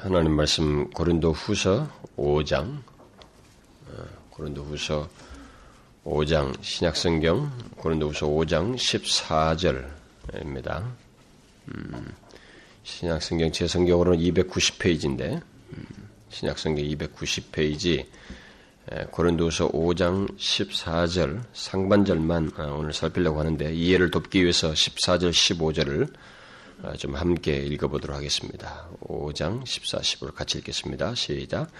하나님 말씀 고린도 후서 5장 어, 고린도 후서 5장 신약성경 고린도 후서 5장 14절입니다. 음, 신약성경 제 성경으로는 290페이지인데 음, 신약성경 290페이지 고린도후서 5장 14절 상반절만 어, 오늘 살피려고 하는데 이해를 돕기 위해서 14절 15절을 아, 좀 함께 읽어보도록 하겠습니다. 5장 14, 15를 같이 읽겠습니다. 시작.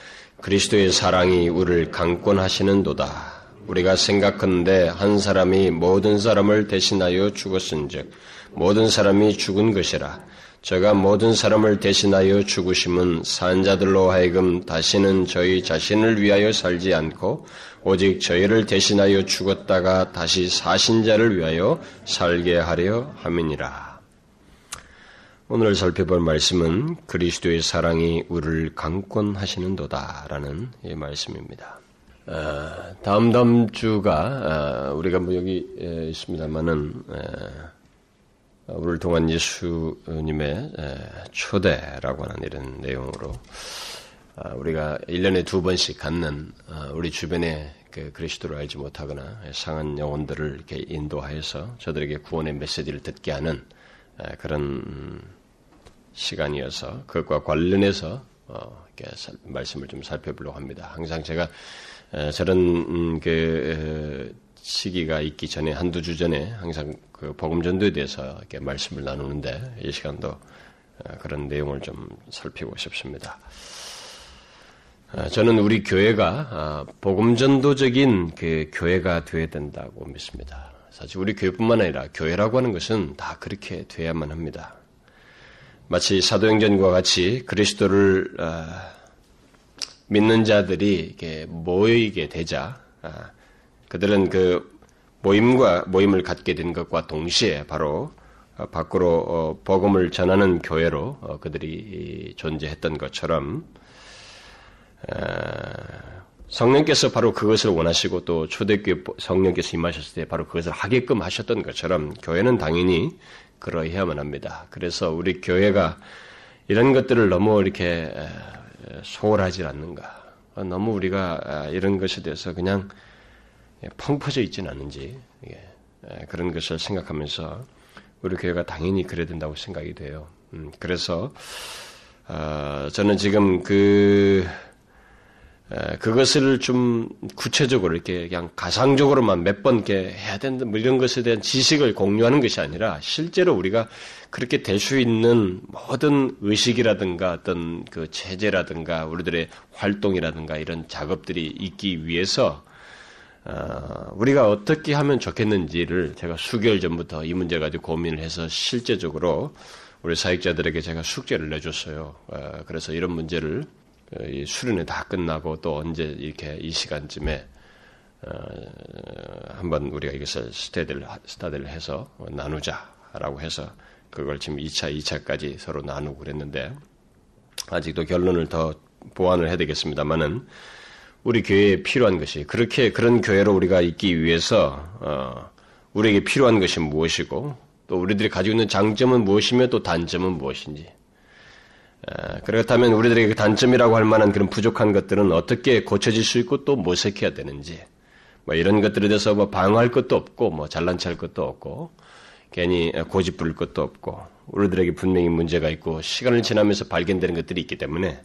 그리스도의 사랑이 우리를 강권하시는 도다. 우리가 생각하는데 한 사람이 모든 사람을 대신하여 죽었은즉 모든 사람이 죽은 것이라. 저가 모든 사람을 대신하여 죽으심은 산자들로 하여금 다시는 저희 자신을 위하여 살지 않고 오직 저희를 대신하여 죽었다가 다시 사신 자를 위하여 살게 하려 함이니라. 오늘 살펴볼 말씀은 그리스도의 사랑이 우리를 강권하시는도다라는 이 말씀입니다. 어, 다음 다음 주가 어, 우리가 뭐 여기 있습니다만은 우리를 통한 예수님의 초대라고 하는 이런 내용으로 어, 우리가 1년에 두 번씩 갖는 우리 주변에 그 그리스도를 알지 못하거나 상한 영혼들을 이렇게 인도하여서 저들에게 구원의 메시지를 듣게 하는 그런 시간이어서 그것과 관련해서 어, 말씀을 좀 살펴보려고 합니다. 항상 제가 저런 음, 그 시기가 있기 전에 한두 주 전에 항상 그 복음 전도에 대해서 이렇게 말씀을 나누는데 이 시간도 어, 그런 내용을 좀 살피고 싶습니다. 어, 저는 우리 교회가 아, 복음 전도적인 그 교회가 되어야 된다고 믿습니다. 사실 우리 교회뿐만 아니라 교회라고 하는 것은 다 그렇게 돼야만 합니다. 마치 사도행전과 같이 그리스도를 어, 믿는 자들이 모이게 되자 어, 그들은 그 모임과 모임을 갖게 된 것과 동시에 바로 어, 밖으로 복음을 전하는 교회로 그들이 존재했던 것처럼 성령께서 바로 그것을 원하시고 또 초대교회 성령께서 임하셨을 때 바로 그것을 하게끔 하셨던 것처럼 교회는 당연히 그러해야만 합니다. 그래서 우리 교회가 이런 것들을 너무 이렇게 소홀하지 않는가. 너무 우리가 아, 이런 것에 대해서 그냥 펑퍼져 있지는 않은지 그런 것을 생각하면서 우리 교회가 당연히 그래야 된다고 생각이 돼요. 음, 그래서 어, 저는 지금 그 그것을 좀 구체적으로 이렇게 그냥 가상적으로만 몇 번 이렇게 해야 된다 뭐 이런 것에 대한 지식을 공유하는 것이 아니라 실제로 우리가 그렇게 될 수 있는 모든 의식이라든가 어떤 그 체제라든가 우리들의 활동이라든가 이런 작업들이 있기 위해서 어, 우리가 어떻게 하면 좋겠는지를 제가 수개월 전부터 이 문제 가지고 고민을 해서 실제적으로 우리 사역자들에게 제가 숙제를 내줬어요. 어, 그래서 이런 문제를 이 수련회 다 끝나고 또 언제 이렇게 이 시간쯤에 어, 한번 우리가 이것을 스타디를, 스타디를 해서 나누자라고 해서 그걸 지금 2차, 2차까지 서로 나누고 그랬는데 아직도 결론을 더 보완을 해야 되겠습니다만은 우리 교회에 필요한 것이 그렇게 그런 교회로 우리가 있기 위해서 어, 우리에게 필요한 것이 무엇이고 또 우리들이 가지고 있는 장점은 무엇이며 또 단점은 무엇인지 그렇다면 우리들에게 그 단점이라고 할 만한 그런 부족한 것들은 어떻게 고쳐질 수 있고 또 모색해야 되는지 뭐 이런 것들에 대해서 뭐 방어할 것도 없고 뭐 잘난 체할 것도 없고 괜히 고집 부릴 것도 없고 우리들에게 분명히 문제가 있고 시간을 지나면서 발견되는 것들이 있기 때문에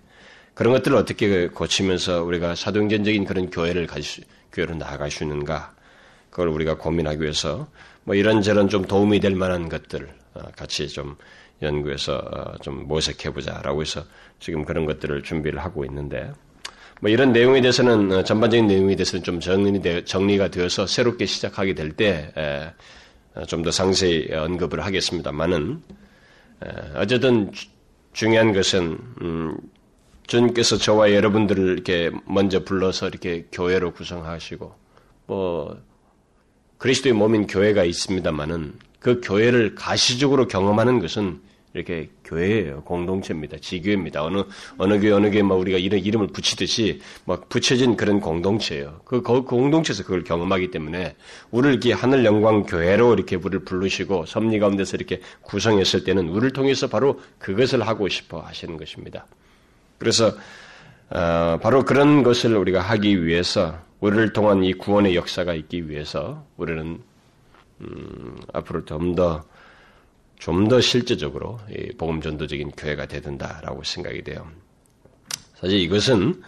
그런 것들을 어떻게 고치면서 우리가 사도행전적인 그런 교회를 가지 교회로 나아갈 수 있는가 그걸 우리가 고민하기 위해서 뭐 이런저런 좀 도움이 될 만한 것들 어, 같이 좀 연구해서 어, 좀 모색해보자라고 해서 지금 그런 것들을 준비를 하고 있는데 뭐 이런 내용에 대해서는 어, 전반적인 내용에 대해서는 좀 정리 정리가 되어서 새롭게 시작하게 될 때 좀 더 상세히 언급을 하겠습니다만은 어쨌든 중요한 것은 음, 주님께서 저와 여러분들을 이렇게 먼저 불러서 이렇게 교회로 구성하시고 뭐 그리스도의 몸인 교회가 있습니다만은 그 교회를 가시적으로 경험하는 것은 이렇게 교회예요. 공동체입니다. 지교입니다. 어느, 어느 교회, 어느 교회 막 우리가 이런 이름을 붙이듯이 막 붙여진 그런 공동체예요. 그, 그 공동체에서 그걸 경험하기 때문에 우리를 이렇게 하늘 영광 교회로 이렇게 우리를 부르시고 섭리 가운데서 이렇게 구성했을 때는 우리를 통해서 바로 그것을 하고 싶어 하시는 것입니다. 그래서 어, 바로 그런 것을 우리가 하기 위해서 우리를 통한 이 구원의 역사가 있기 위해서 우리는 음, 앞으로 좀더 좀 더 실제적으로 복음 전도적인 교회가 되든다라고 생각이 돼요. 사실 이것은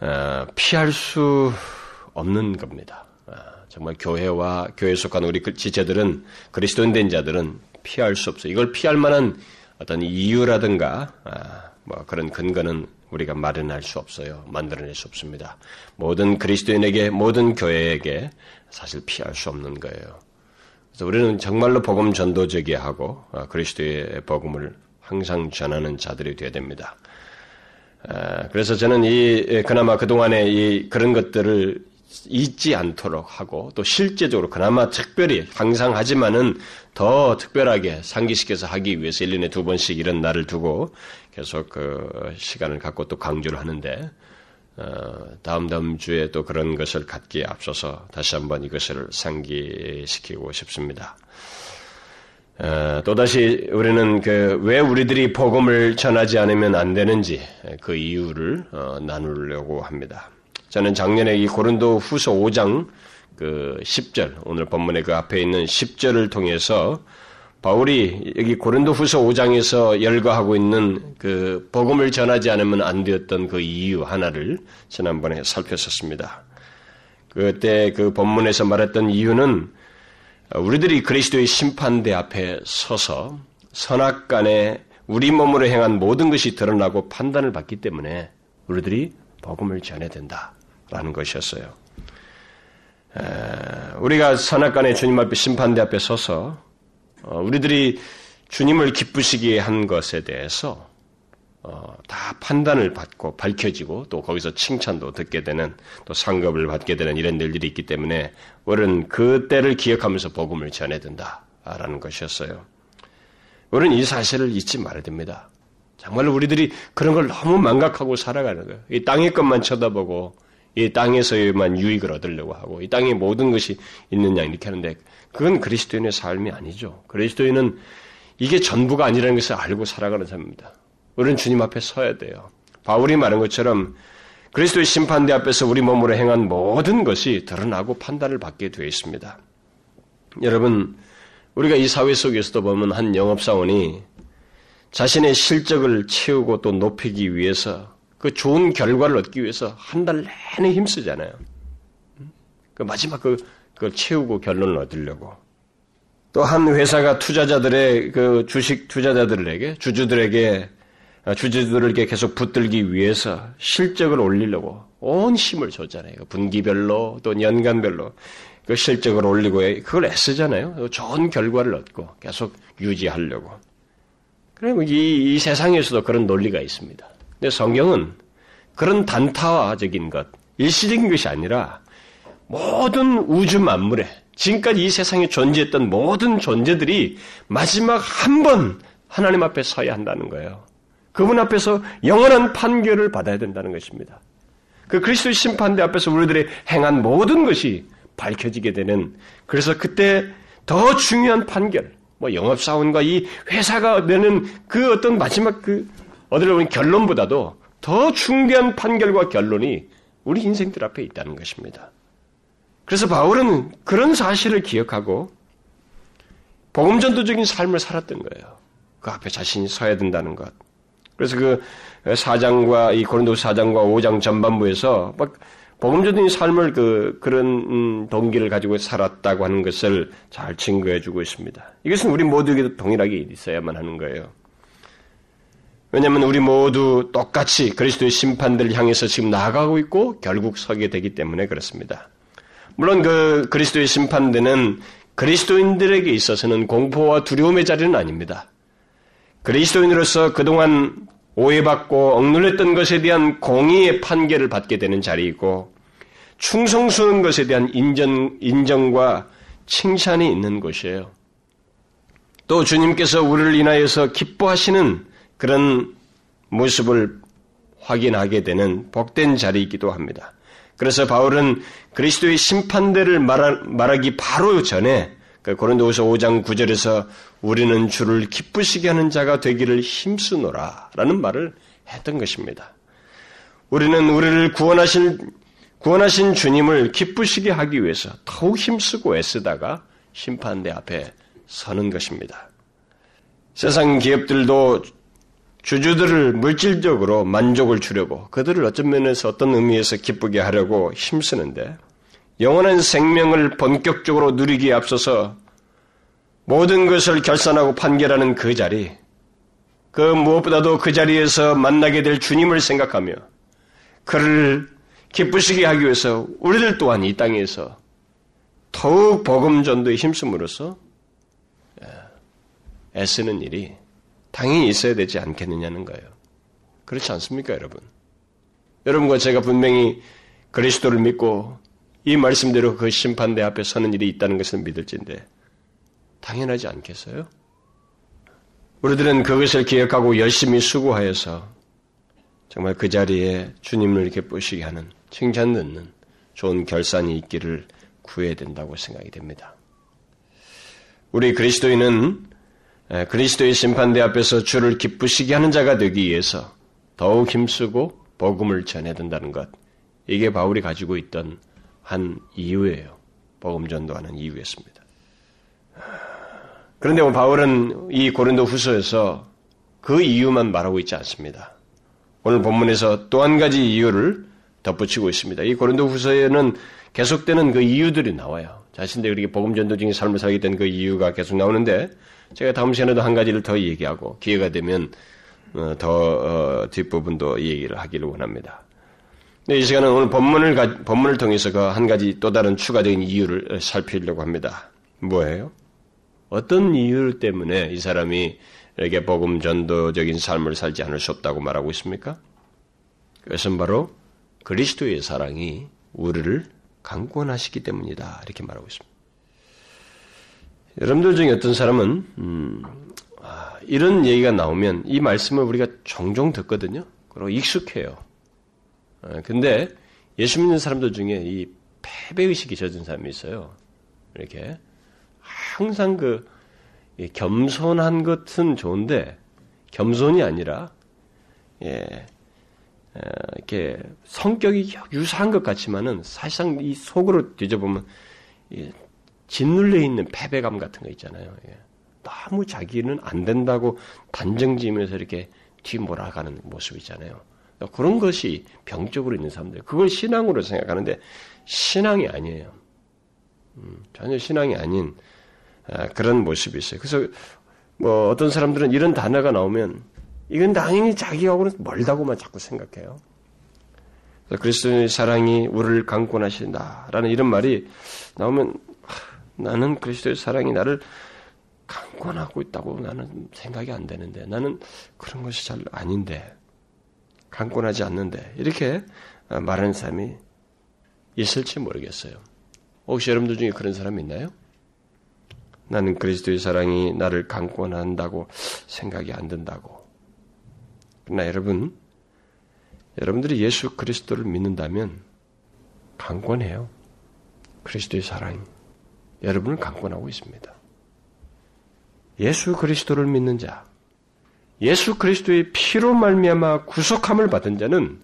어, 피할 수 없는 겁니다. 어, 정말 교회와 교회 속한 우리 그 지체들은 그리스도인 된 자들은 피할 수 없어요. 이걸 피할 만한 어떤 이유라든가 아, 뭐 그런 근거는 우리가 마련할 수 없어요. 만들어낼 수 없습니다. 모든 그리스도인에게 모든 교회에게 사실 피할 수 없는 거예요. 그래서 우리는 정말로 복음 전도적이 하고 아, 그리스도의 복음을 항상 전하는 자들이 되어야 됩니다. 아, 그래서 저는 이 그나마 그 동안에 이 그런 것들을 잊지 않도록 하고 또 실제적으로 그나마 특별히 항상 하지만은 더 특별하게 상기시켜서 하기 위해서 1년에 두 번씩 이런 날을 두고 계속 그 시간을 갖고 또 강조를 하는데 어, 다음 다음 주에 또 그런 것을 갖기에 앞서서 다시 한번 이것을 상기시키고 싶습니다. 어, 또다시 우리는 그 왜 우리들이 복음을 전하지 않으면 안 되는지 그 이유를 어, 나누려고 합니다. 저는 작년에 이 고린도 후서 5장 그 10절, 오늘 본문의 그 앞에 있는 10절을 통해서 바울이 여기 고린도 후서 5장에서 열거하고 있는 그 복음을 전하지 않으면 안 되었던 그 이유 하나를 지난번에 살폈었습니다. 그때 그 본문에서 말했던 이유는 우리들이 그리스도의 심판대 앞에 서서 선악 간에 우리 몸으로 행한 모든 것이 드러나고 판단을 받기 때문에 우리들이 복음을 전해야 된다라는 것이었어요. 우리가 선악간에 주님 앞에 심판대 앞에 서서 어, 우리들이 주님을 기쁘시게 한 것에 대해서 어, 다 판단을 받고 밝혀지고 또 거기서 칭찬도 듣게 되는 또 상급을 받게 되는 이런 일들이 있기 때문에 우리는 그때를 기억하면서 복음을 전해야 된다라는 것이었어요. 우리는 이 사실을 잊지 말아야 됩니다. 정말로 우리들이 그런 걸 너무 망각하고 살아가는 거예요. 이 땅의 것만 쳐다보고 이 땅에서만 유익을 얻으려고 하고 이 땅에 모든 것이 있느냐 이렇게 하는데 그건 그리스도인의 삶이 아니죠. 그리스도인은 이게 전부가 아니라는 것을 알고 살아가는 삶입니다. 우리는 주님 앞에 서야 돼요. 바울이 말한 것처럼 그리스도의 심판대 앞에서 우리 몸으로 행한 모든 것이 드러나고 판단을 받게 되어 있습니다. 여러분, 우리가 이 사회 속에서도 보면 한 영업사원이 자신의 실적을 채우고 또 높이기 위해서 그 좋은 결과를 얻기 위해서 한 달 내내 힘쓰잖아요. 그 마지막 그 그걸 채우고 결론을 얻으려고. 또 한 회사가 투자자들의 그 주식 투자자들에게 주주들에게 아, 주주들에게 계속 붙들기 위해서 실적을 올리려고 온 힘을 줬잖아요. 그 분기별로 또 연간별로 그 실적을 올리고 그걸 애쓰잖아요. 좋은 결과를 얻고 계속 유지하려고. 그리고 이, 이 세상에서도 그런 논리가 있습니다. 근데 성경은 그런 단타화적인 것, 일시적인 것이 아니라 모든 우주 만물에 지금까지 이 세상에 존재했던 모든 존재들이 마지막 한 번 하나님 앞에 서야 한다는 거예요. 그분 앞에서 영원한 판결을 받아야 된다는 것입니다. 그 그리스도의 심판대 앞에서 우리들의 행한 모든 것이 밝혀지게 되는 그래서 그때 더 중요한 판결, 뭐 영업 사원과 이 회사가 내는 그 어떤 마지막 그 어디로 보면 결론보다도 더 중대한 판결과 결론이 우리 인생들 앞에 있다는 것입니다. 그래서 바울은 그런 사실을 기억하고 복음전도적인 삶을 살았던 거예요. 그 앞에 자신이 서야 된다는 것. 그래서 그 4장과 이 고린도 4장과 5장 전반부에서 막 복음적인 삶을 그 그런 음, 동기를 가지고 살았다고 하는 것을 잘 증거해 주고 있습니다. 이것은 우리 모두에게도 동일하게 있어야만 하는 거예요. 왜냐하면 우리 모두 똑같이 그리스도의 심판들 을 향해서 지금 나아가고 있고 결국 서게 되기 때문에 그렇습니다. 물론 그 그리스도의 심판대는 그리스도인들에게 있어서는 공포와 두려움의 자리는 아닙니다. 그리스도인으로서 그동안 오해받고 억눌렸던 것에 대한 공의의 판결을 받게 되는 자리이고 충성스러운 것에 대한 인정, 인정과 칭찬이 있는 곳이에요. 또 주님께서 우리를 인하여서 기뻐하시는 그런 모습을 확인하게 되는 복된 자리이기도 합니다. 그래서 바울은 그리스도의 심판대를 말하, 기 바로 전에 그 고린도후서 5장 9절에서 우리는 주를 기쁘시게 하는 자가 되기를 힘쓰노라라는 말을 했던 것입니다. 우리는 우리를 구원하신 구원하신 주님을 기쁘시게 하기 위해서 더욱 힘쓰고 애쓰다가 심판대 앞에 서는 것입니다. 세상 기업들도 주주들을 물질적으로 만족을 주려고 그들을 어떤 면에서 어떤 의미에서 기쁘게 하려고 힘쓰는데 영원한 생명을 본격적으로 누리기에 앞서서 모든 것을 결산하고 판결하는 그 자리, 그 무엇보다도 그 자리에서 만나게 될 주님을 생각하며 그를 기쁘시게 하기 위해서 우리들 또한 이 땅에서 더욱 복음 전도에 힘쓰므로써 예, 애쓰는 일이 당연히 있어야 되지 않겠느냐는 거예요. 그렇지 않습니까, 여러분? 여러분과 제가 분명히 그리스도를 믿고 이 말씀대로 그 심판대 앞에 서는 일이 있다는 것을 믿을진데 당연하지 않겠어요? 우리들은 그것을 기억하고 열심히 수고하여서 정말 그 자리에 주님을 이렇게 보시게 하는 칭찬 듣는 좋은 결산이 있기를 구해야 된다고 생각이 됩니다. 우리 그리스도인은 그리스도의 심판대 앞에서 주를 기쁘시게 하는 자가 되기 위해서 더욱 힘쓰고 복음을 전해야 된다는 것. 이게 바울이 가지고 있던 한 이유예요. 복음 전도하는 이유였습니다. 그런데 뭐 바울은 이 고린도 후서에서 그 이유만 말하고 있지 않습니다. 오늘 본문에서 또 한 가지 이유를 덧붙이고 있습니다. 이 고린도 후서에는 계속되는 그 이유들이 나와요. 자신들이 그렇게 복음 전도적인 삶을 살게 된 그 이유가 계속 나오는데 제가 다음 시간에도 한 가지를 더 얘기하고 기회가 되면 어, 더 어, 뒷부분도 얘기를 하기를 원합니다. 네, 이 시간은 오늘 본문을, 본문을 통해서 그 한 가지 또 다른 추가적인 이유를 살피려고 합니다. 뭐예요? 어떤 이유 때문에 이 사람이 이렇게 복음 전도적인 삶을 살지 않을 수 없다고 말하고 있습니까? 그것은 바로 그리스도의 사랑이 우리를 강권하시기 때문이다. 이렇게 말하고 있습니다. 여러분들 중에 어떤 사람은 음, 아, 이런 얘기가 나오면 이 말씀을 우리가 종종 듣거든요. 그리고 익숙해요. 어, 근데 예수 믿는 사람들 중에 이 패배의식이 젖은 사람이 있어요. 이렇게 항상 그 겸손한 것은 좋은데 겸손이 아니라 예, 어, 이렇게 성격이 유사한 것 같지만은 사실상 이 속으로 뒤져보면 짓눌려 있는 패배감 같은 거 있잖아요. 예. 너무 자기는 안 된다고 단정지으면서 이렇게 뒤몰아가는 모습 있잖아요. 그런 것이 병적으로 있는 사람들, 그걸 신앙으로 생각하는데 신앙이 아니에요. 음, 전혀 신앙이 아닌 아, 그런 모습이 있어요. 그래서 뭐 어떤 사람들은 이런 단어가 나오면 이건 당연히 자기하고는 멀다고만 자꾸 생각해요. 그리스도의 사랑이 우리를 강권하신다라는 이런 말이 나오면 나는 그리스도의 사랑이 나를 강권하고 있다고 나는 생각이 안 되는데 나는 그런 것이 잘 아닌데 강권하지 않는데 이렇게 말하는 사람이 있을지 모르겠어요. 혹시 여러분들 중에 그런 사람 있나요? 나는 그리스도의 사랑이 나를 강권한다고 생각이 안 든다고. 그러나 여러분, 여러분들이 예수 그리스도를 믿는다면 강권해요. 그리스도의 사랑이. 여러분을 강권하고 있습니다. 예수 그리스도를 믿는 자, 예수 그리스도의 피로 말미암아 구속함을 받은 자는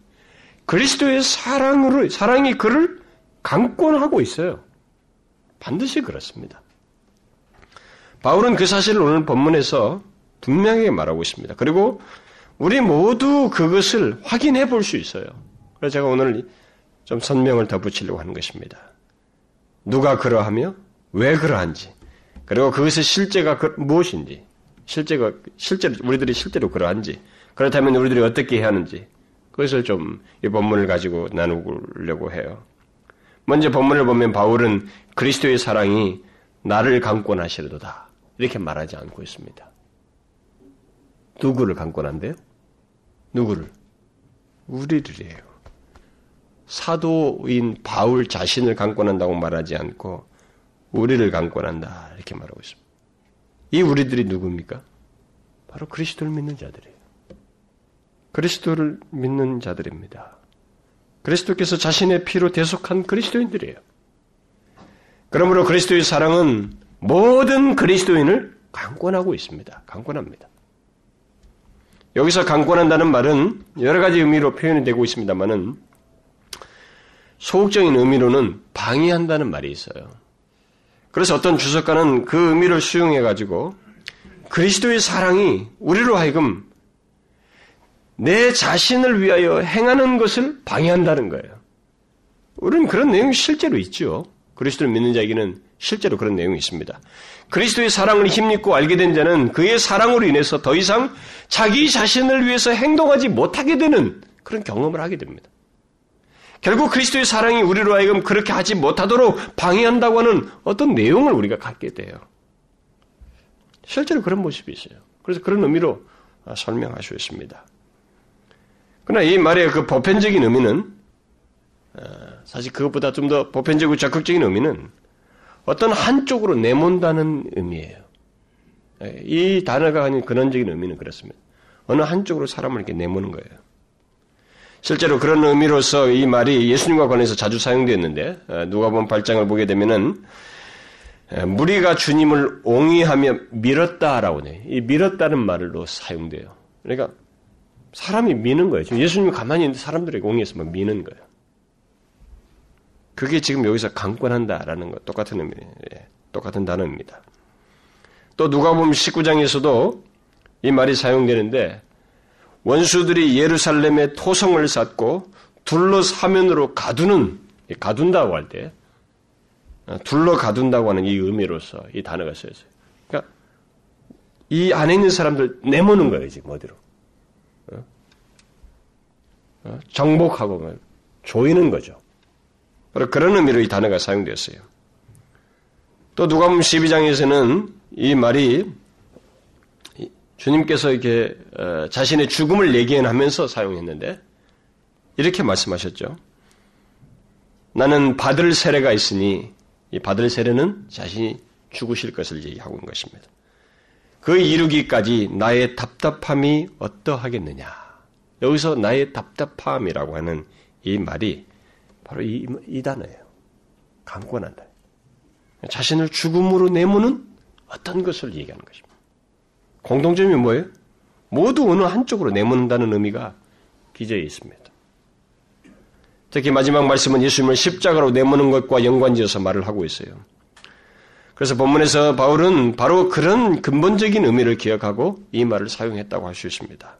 그리스도의 사랑으로 사랑이 그를 강권하고 있어요. 반드시 그렇습니다. 바울은 그 사실을 오늘 본문에서 분명하게 말하고 있습니다. 그리고 우리 모두 그것을 확인해 볼 수 있어요. 그래서 제가 오늘 좀 설명을 덧붙이려고 하는 것입니다. 누가 그러하며 왜 그러한지, 그리고 그것의 실제가 그, 무엇인지, 실제가, 실제로, 우리들이 실제로 그러한지, 그렇다면 우리들이 어떻게 해야 하는지, 그것을 좀 이 본문을 가지고 나누려고 해요. 먼저 본문을 보면 바울은 그리스도의 사랑이 나를 강권하시려도다. 이렇게 말하지 않고 있습니다. 누구를 강권한대요? 누구를? 우리들이에요. 사도인 바울 자신을 강권한다고 말하지 않고 우리를 강권한다 이렇게 말하고 있습니다. 이 우리들이 누굽니까? 바로 그리스도를 믿는 자들이에요. 그리스도를 믿는 자들입니다. 그리스도께서 자신의 피로 대속한 그리스도인들이에요. 그러므로 그리스도의 사랑은 모든 그리스도인을 강권하고 있습니다. 강권합니다. 여기서 강권한다는 말은 여러 가지 의미로 표현이 되고 있습니다만은 소극적인 의미로는 방해한다는 말이 있어요. 그래서 어떤 주석가는 그 의미를 수용해 가지고 그리스도의 사랑이 우리로 하여금 내 자신을 위하여 행하는 것을 방해한다는 거예요. 우리는 그런 내용이 실제로 있죠. 그리스도를 믿는 자에게는 실제로 그런 내용이 있습니다. 그리스도의 사랑을 힘입고 알게 된 자는 그의 사랑으로 인해서 더 이상 자기 자신을 위해서 행동하지 못하게 되는 그런 경험을 하게 됩니다. 결국 그리스도의 사랑이 우리로 하여금 그렇게 하지 못하도록 방해한다고 하는 어떤 내용을 우리가 갖게 돼요. 실제로 그런 모습이 있어요. 그래서 그런 의미로 설명하시고 있습니다. 그러나 이 말의 그 보편적인 의미는 어, 사실 그것보다 좀 더 보편적이고 적극적인 의미는 어떤 한쪽으로 내몬다는 의미예요. 예, 이 단어가 가진 근원적인 의미는 그렇습니다. 어느 한쪽으로 사람을 이렇게 내모는 거예요. 실제로 그런 의미로서 이 말이 예수님과 관해서 자주 사용되었는데 어, 누가 본 발장을 보게 되면은 어, 무리가 주님을 옹이하며 밀었다라고 해요. 이 밀었다는 말로 사용돼요. 그러니까 사람이 미는 거예요. 지금 예수님이 가만히 있는데 사람들에게 옹이해서 막 미는 거예요. 그게 지금 여기서 강권한다라는 것 똑같은 의미, 예, 똑같은 단어입니다. 또 누가 보면 19장에서도 이 말이 사용되는데 원수들이 예루살렘의 토성을 쌓고 둘러 사면으로 가두는 가둔다고 할 때 둘러 가둔다고 하는 이 의미로서 이 단어가 쓰여져요. 그러니까 이 안에 있는 사람들 내모는 거예요 지금 어디로 어? 어? 정복하고 조이는 거죠. 그런 의미로 이 단어가 사용되었어요. 또 누가 보면 12장에서는 이 말이 주님께서 이렇게 어, 자신의 죽음을 예견하면서 사용했는데 이렇게 말씀하셨죠. 나는 받을 세례가 있으니 이 받을 세례는 자신이 죽으실 것을 얘기하고 있는 것입니다. 그 이루기까지 나의 답답함이 어떠하겠느냐. 여기서 나의 답답함이라고 하는 이 말이 바로 이, 이 단어예요. 강권한다. 자신을 죽음으로 내모는 어떤 것을 얘기하는 것입니다. 공동점이 뭐예요? 모두 어느 한쪽으로 내모는다는 의미가 기재에 있습니다. 특히 마지막 말씀은 예수님을 십자가로 내모는 것과 연관지어서 말을 하고 있어요. 그래서 본문에서 바울은 바로 그런 근본적인 의미를 기억하고 이 말을 사용했다고 할 수 있습니다.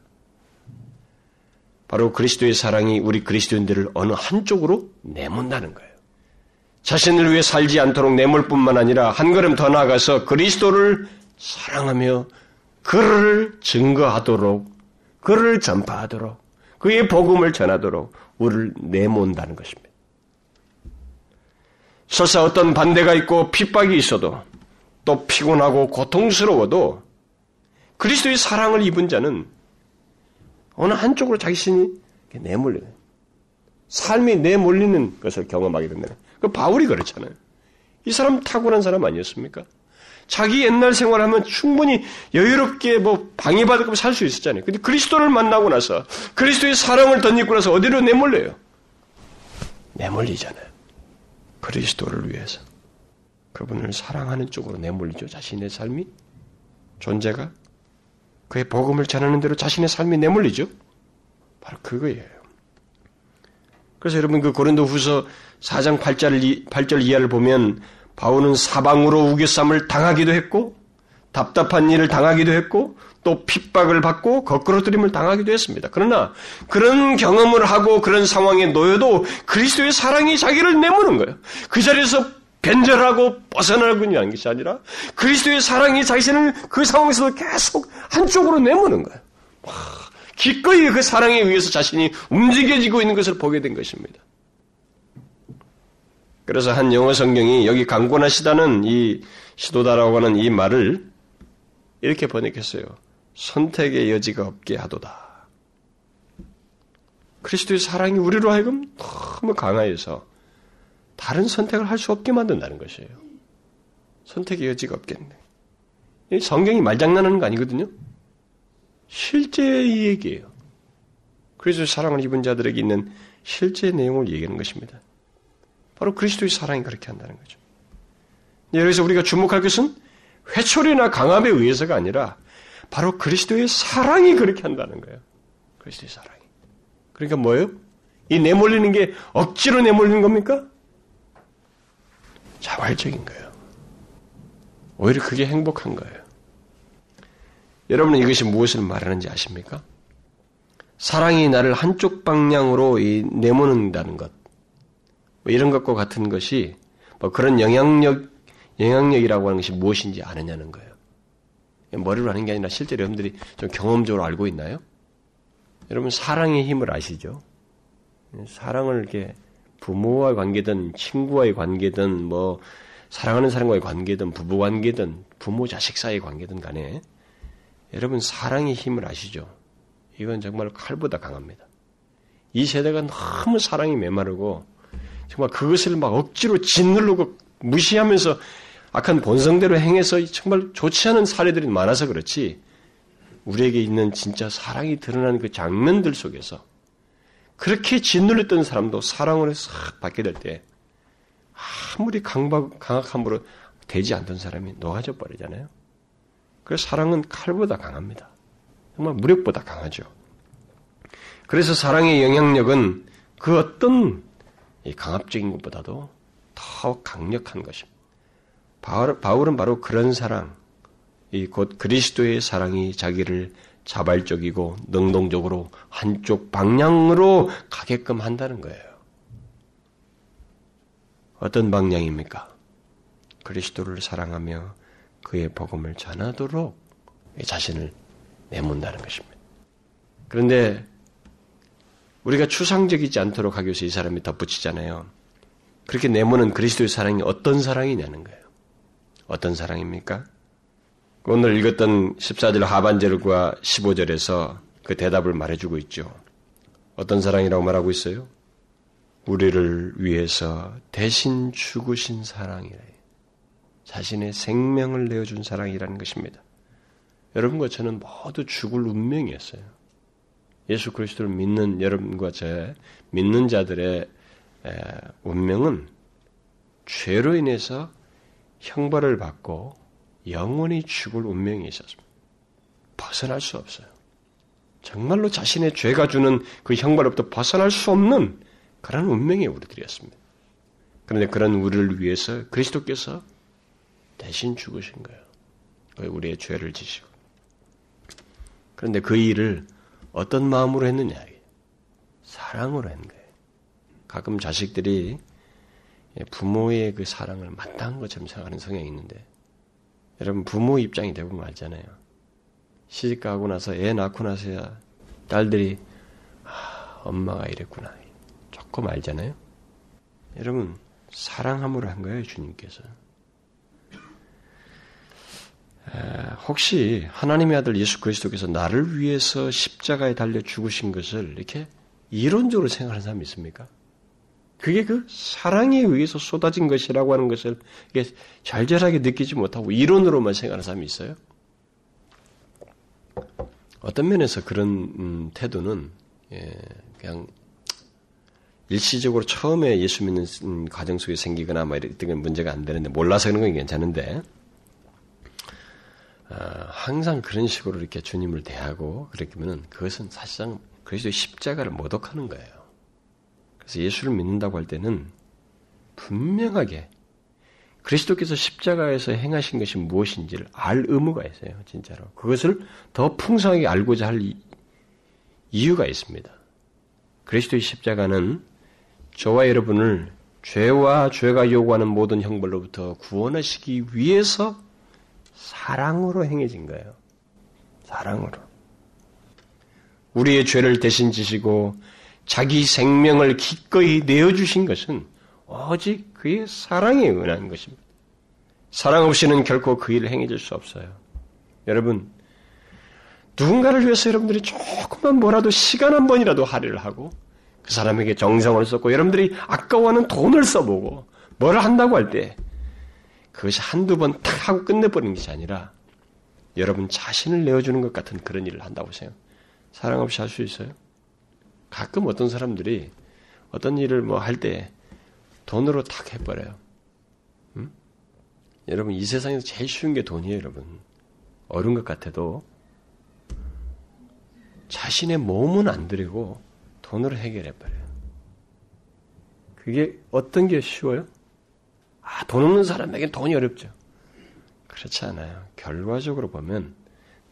바로 그리스도의 사랑이 우리 그리스도인들을 어느 한쪽으로 내몬다는 거예요. 자신을 위해 살지 않도록 내몰 뿐만 아니라 한 걸음 더 나아가서 그리스도를 사랑하며 그를 증거하도록, 그를 전파하도록, 그의 복음을 전하도록 우리를 내몬다는 것입니다. 설사 어떤 반대가 있고 핍박이 있어도 또 피곤하고 고통스러워도 그리스도의 사랑을 입은 자는 어느 한쪽으로 자신이 내몰려요. 삶이 내몰리는 것을 경험하게 된다. 그 바울이 그렇잖아요. 이 사람 탁월한 사람 아니었습니까? 자기 옛날 생활 하면 충분히 여유롭게 뭐 방해받고 살 수 있었잖아요. 근데 그리스도를 만나고 나서 그리스도의 사랑을 덧입고 나서 어디로 내몰려요? 내몰리잖아요. 그리스도를 위해서. 그분을 사랑하는 쪽으로 내몰리죠. 자신의 삶이 존재가 그의 복음을 전하는 대로 자신의 삶이 내몰리죠. 바로 그거예요. 그래서 여러분 그 고린도 후서 4장 8절, 8절 이하를 보면 바울은 사방으로 우겨쌈을 당하기도 했고 답답한 일을 당하기도 했고 또 핍박을 받고 거꾸로뜨림을 당하기도 했습니다. 그러나 그런 경험을 하고 그런 상황에 놓여도 그리스도의 사랑이 자기를 내모는 거예요. 그 자리에서 변절하고 벗어나고 있는 것이 아니라 그리스도의 사랑이 자신을 그 상황에서도 계속 한쪽으로 내모는 거예요. 와, 기꺼이 그 사랑에 의해서 자신이 움직여지고 있는 것을 보게 된 것입니다. 그래서 한 영어 성경이 여기 강권하시다는 이 시도다라고 하는 이 말을 이렇게 번역했어요. 선택의 여지가 없게 하도다. 그리스도의 사랑이 우리로 하여금 너무 강하여서 다른 선택을 할 수 없게 만든다는 것이에요. 선택의 여지가 없겠네. 성경이 말장난하는 거 아니거든요. 실제 이 얘기예요. 그래서 사랑을 입은 자들에게 있는 실제 내용을 얘기하는 것입니다. 바로 그리스도의 사랑이 그렇게 한다는 거죠. 여기서 우리가 주목할 것은 회초리나 강압에 의해서가 아니라 바로 그리스도의 사랑이 그렇게 한다는 거예요. 그리스도의 사랑이. 그러니까 뭐예요? 이 내몰리는 게 억지로 내몰리는 겁니까? 자발적인 거예요. 오히려 그게 행복한 거예요. 여러분은 이것이 무엇을 말하는지 아십니까? 사랑이 나를 한쪽 방향으로 내모는다는 것, 뭐 이런 것과 같은 것이 뭐 그런 영향력, 영향력이라고 하는 것이 무엇인지 아느냐는 거예요. 머리로 하는 게 아니라 실제로 여러분들이 좀 경험적으로 알고 있나요? 여러분 사랑의 힘을 아시죠? 사랑을 이렇게 부모와의 관계든 친구와의 관계든 뭐 사랑하는 사람과의 관계든 부부 관계든 부모 자식 사이의 관계든 간에 여러분 사랑의 힘을 아시죠? 이건 정말 칼보다 강합니다. 이 세대가 너무 사랑이 메마르고 정말 그것을 막 억지로 짓누르고 무시하면서 악한 본성대로 행해서 정말 좋지 않은 사례들이 많아서 그렇지 우리에게 있는 진짜 사랑이 드러나는 그 장면들 속에서 그렇게 짓눌렸던 사람도 사랑으로 싹 받게 될 때 아무리 강박, 강악함으로 되지 않던 사람이 녹아져 버리잖아요. 그래서 사랑은 칼보다 강합니다. 정말 무력보다 강하죠. 그래서 사랑의 영향력은 그 어떤 강압적인 것보다도 더 강력한 것입니다. 바울은 바로 그런 사랑, 곧 그리스도의 사랑이 자기를 자발적이고 능동적으로 한쪽 방향으로 가게끔 한다는 거예요. 어떤 방향입니까? 그리스도를 사랑하며 그의 복음을 전하도록 자신을 내몬다는 것입니다. 그런데 우리가 추상적이지 않도록 하기 위해서 이 사람이 덧붙이잖아요. 그렇게 내모는 그리스도의 사랑이 어떤 사랑이냐는 거예요. 어떤 사랑입니까? 오늘 읽었던 14절 하반절과 15절에서 그 대답을 말해주고 있죠. 어떤 사랑이라고 말하고 있어요? 우리를 위해서 대신 죽으신 사랑이래. 자신의 생명을 내어준 사랑이라는 것입니다. 여러분과 저는 모두 죽을 운명이었어요. 예수 그리스도를 믿는 여러분과 제 믿는 자들의 운명은 죄로 인해서 형벌을 받고 영원히 죽을 운명이 있었습니다. 벗어날 수 없어요. 정말로 자신의 죄가 주는 그 형벌로부터 벗어날 수 없는 그런 운명의 우리들이었습니다. 그런데 그런 우리를 위해서 그리스도께서 대신 죽으신 거예요. 우리의 죄를 지시고. 그런데 그 일을 어떤 마음으로 했느냐? 사랑으로 한 거예요. 가끔 자식들이 부모의 그 사랑을 마땅한 것처럼 생각하는 성향이 있는데 여러분 부모 입장이 되보면 알잖아요. 시집 가고 나서 애 낳고 나서야 딸들이 아, 엄마가 이랬구나 조금 알잖아요. 여러분 사랑함으로 한 거예요 주님께서. 혹시 하나님의 아들 예수 그리스도께서 나를 위해서 십자가에 달려 죽으신 것을 이렇게 이론적으로 생각하는 사람이 있습니까? 그게 그 사랑에 의해서 쏟아진 것이라고 하는 것을 이게 절절하게 느끼지 못하고 이론으로만 생각하는 사람이 있어요. 어떤 면에서 그런 음, 태도는 예, 그냥 일시적으로 처음에 예수 믿는 음, 과정 속에 생기거나 뭐 이런 문제가 안 되는데 몰라서 그런 건 괜찮은데 어, 항상 그런 식으로 이렇게 주님을 대하고 그렇게면은 그것은 사실상 그리스도의 십자가를 모독하는 거예요. 그래서 예수를 믿는다고 할 때는 분명하게 그리스도께서 십자가에서 행하신 것이 무엇인지를 알 의무가 있어요, 진짜로. 그것을 더 풍성하게 알고자 할 이유가 있습니다. 그리스도의 십자가는 저와 여러분을 죄와 죄가 요구하는 모든 형벌로부터 구원하시기 위해서 사랑으로 행해진 거예요. 사랑으로. 우리의 죄를 대신 지시고 자기 생명을 기꺼이 내어주신 것은 오직 그의 사랑에 은한 것입니다. 사랑 없이는 결코 그 일을 행해질 수 없어요. 여러분, 누군가를 위해서 여러분들이 조금만 뭐라도 시간 한 번이라도 할애를 하고 그 사람에게 정성을 썼고 여러분들이 아까워하는 돈을 써보고 뭘 한다고 할 때 그것이 한두 번 탁 하고 끝내버리는 것이 아니라 여러분 자신을 내어주는 것 같은 그런 일을 한다고 생각. 사랑 없이 할 수 있어요? 가끔 어떤 사람들이 어떤 일을 뭐 할 때 돈으로 탁 해버려요. 음? 여러분 이 세상에서 제일 쉬운 게 돈이에요, 여러분. 어려운 것 같아도 자신의 몸은 안 들이고 돈으로 해결해 버려요. 그게 어떤 게 쉬워요? 아, 돈 없는 사람에게 돈이 어렵죠. 그렇지 않아요. 결과적으로 보면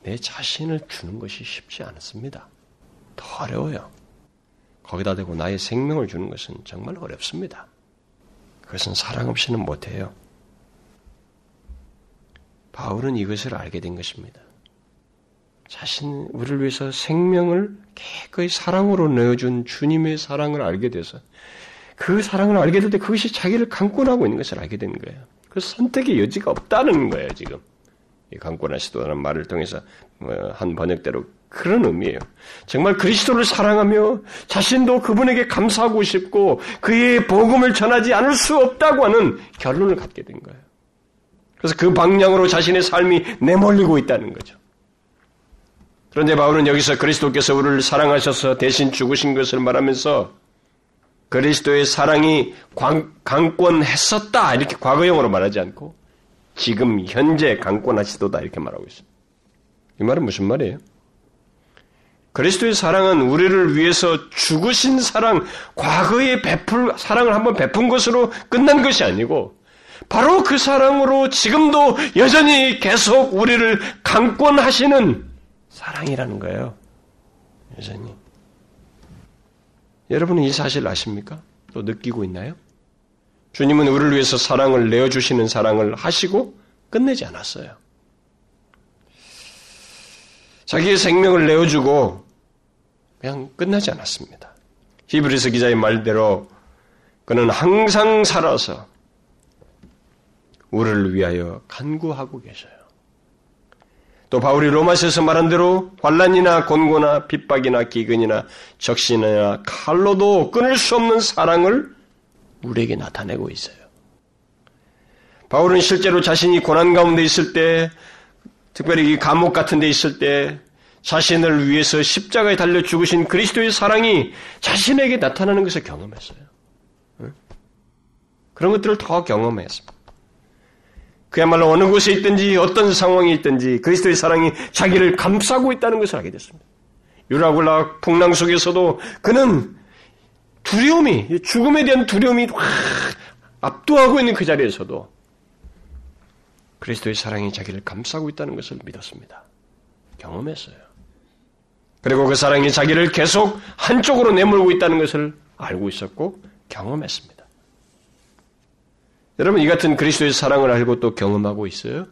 내 자신을 주는 것이 쉽지 않습니다. 더 어려워요. 거기다 대고 나의 생명을 주는 것은 정말 어렵습니다. 그것은 사랑 없이는 못해요. 바울은 이것을 알게 된 것입니다. 자신, 우리를 위해서 생명을 깨끗이 사랑으로 내어준 주님의 사랑을 알게 돼서 그 사랑을 알게 될 때 그것이 자기를 강권하고 있는 것을 알게 된 거예요. 그 선택의 여지가 없다는 거예요, 지금. 이 강권하시도라는 말을 통해서 뭐한 번역대로 그런 의미예요. 정말 그리스도를 사랑하며 자신도 그분에게 감사하고 싶고 그의 복음을 전하지 않을 수 없다고 하는 결론을 갖게 된 거예요. 그래서 그 방향으로 자신의 삶이 내몰리고 있다는 거죠. 그런데 바울은 여기서 그리스도께서 우리를 사랑하셔서 대신 죽으신 것을 말하면서 그리스도의 사랑이 강권했었다 이렇게 과거형으로 말하지 않고 지금 현재 강권하시도다 이렇게 말하고 있습니다. 이 말은 무슨 말이에요? 그리스도의 사랑은 우리를 위해서 죽으신 사랑, 과거에 베풀 사랑을 한번 베푼 것으로 끝난 것이 아니고 바로 그 사랑으로 지금도 여전히 계속 우리를 강권하시는 사랑이라는 거예요. 여전히. 여러분은 이 사실 아십니까? 또 느끼고 있나요? 주님은 우리를 위해서 사랑을 내어주시는 사랑을 하시고 끝내지 않았어요. 자기의 생명을 내어주고 그냥 끝나지 않았습니다. 히브리서 기자의 말대로 그는 항상 살아서 우리를 위하여 간구하고 계셔요. 또 바울이 로마서에서 말한 대로 환란이나 곤고나 핍박이나 기근이나 적신이나 칼로도 끊을 수 없는 사랑을 우리에게 나타내고 있어요. 바울은 실제로 자신이 고난 가운데 있을 때, 특별히 이 감옥 같은 데 있을 때, 자신을 위해서 십자가에 달려 죽으신 그리스도의 사랑이 자신에게 나타나는 것을 경험했어요. 그런 것들을 더 경험했습니다. 그야말로 어느 곳에 있든지 어떤 상황에 있든지 그리스도의 사랑이 자기를 감싸고 있다는 것을 알게 됐습니다. 유라굴라 풍랑 속에서도 그는 두려움이 죽음에 대한 두려움이 확 압도하고 있는 그 자리에서도 그리스도의 사랑이 자기를 감싸고 있다는 것을 믿었습니다. 경험했어요. 그리고 그 사랑이 자기를 계속 한쪽으로 내몰고 있다는 것을 알고 있었고 경험했습니다. 여러분, 이 같은 그리스도의 사랑을 알고 또 경험하고 있어요?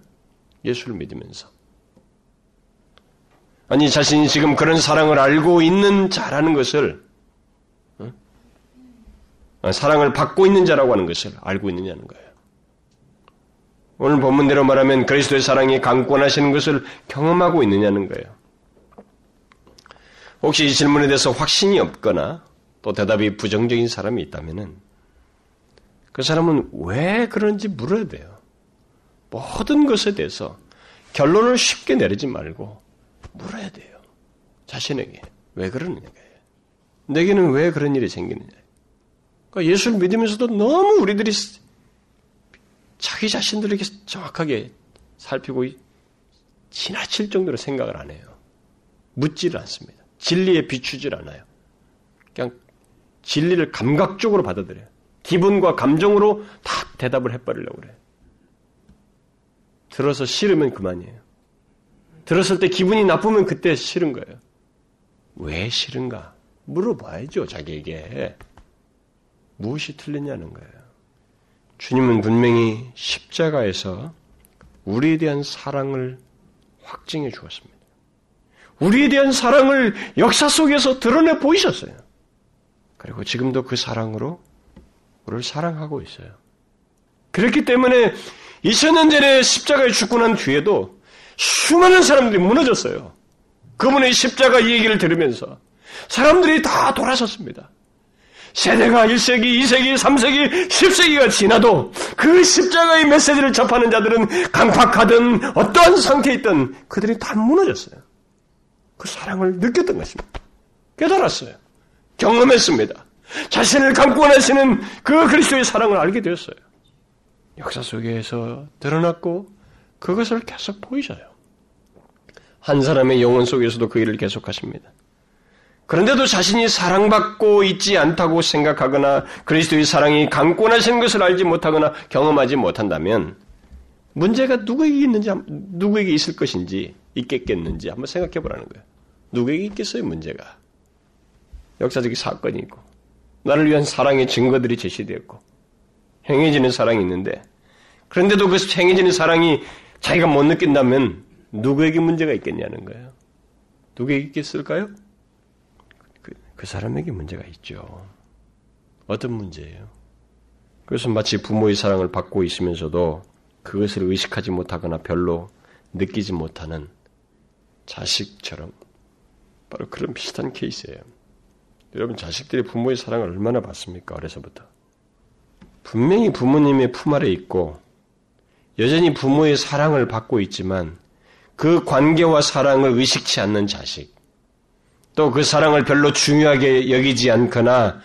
예수를 믿으면서. 아니, 자신이 지금 그런 사랑을 알고 있는 자라는 것을, 사랑을 받고 있는 자라고 하는 것을 알고 있느냐는 거예요. 오늘 본문대로 말하면 그리스도의 사랑이 강권하시는 것을 경험하고 있느냐는 거예요. 혹시 이 질문에 대해서 확신이 없거나 또 대답이 부정적인 사람이 있다면은 그 사람은 왜 그런지 물어야 돼요. 모든 것에 대해서 결론을 쉽게 내리지 말고 물어야 돼요. 자신에게. 왜 그러느냐. 내게는 왜 그런 일이 생기느냐. 그러니까 예수를 믿으면서도 너무 우리들이 자기 자신들에게 정확하게 살피고 지나칠 정도로 생각을 안 해요. 묻지를 않습니다. 진리에 비추질 않아요. 그냥 진리를 감각적으로 받아들여요. 기분과 감정으로 다 대답을 해버리려고 그래. 들어서 싫으면 그만이에요. 들었을 때 기분이 나쁘면 그때 싫은 거예요. 왜 싫은가? 물어봐야죠, 자기에게. 무엇이 틀리냐는 거예요. 주님은 분명히 십자가에서 우리에 대한 사랑을 확증해 주었습니다. 우리에 대한 사랑을 역사 속에서 드러내 보이셨어요. 그리고 지금도 그 사랑으로 우리를 사랑하고 있어요. 그렇기 때문에 2000년 전에 십자가에 죽고 난 뒤에도 수많은 사람들이 무너졌어요. 그분의 십자가 얘기를 들으면서 사람들이 다 돌아섰습니다. 세대가 1세기, 2세기, 3세기, 10세기가 지나도 그 십자가의 메시지를 접하는 자들은 강팍하든 어떠한 상태에 있든 그들이 다 무너졌어요. 그 사랑을 느꼈던 것입니다. 깨달았어요. 경험했습니다. 자신을 나시는 그 그리스도의 사랑을 알게 되었어요. 역사 속에서 드러났고 그것을 계속 보이셔요. 한 사람의 영혼 속에서도 그 일을 계속하십니다. 그런데도 자신이 사랑받고 있지 않다고 생각하거나 그리스도의 사랑이 강권하신 것을 알지 못하거나 경험하지 못한다면 문제가 누구에게 있는지 누구에게 있을 것인지 있겠겠는지 한번 생각해 보라는 거예요. 누구에게 있겠어요 문제가? 역사적인 사건이 있고 나를 위한 사랑의 증거들이 제시되었고 행해지는 사랑이 있는데 그런데도 그 행해지는 사랑이 자기가 못 느낀다면 누구에게 문제가 있겠냐는 거예요. 누구에게 있겠을까요? 그, 그 사람에게 문제가 있죠. 어떤 문제예요? 그것은 마치 부모의 사랑을 받고 있으면서도 그것을 의식하지 못하거나 별로 느끼지 못하는 자식처럼 바로 그런 비슷한 케이스예요. 여러분 자식들이 부모의 사랑을 얼마나 받습니까? 어려서부터. 분명히 부모님의 품 아래 있고 여전히 부모의 사랑을 받고 있지만 그 관계와 사랑을 의식치 않는 자식, 또 그 사랑을 별로 중요하게 여기지 않거나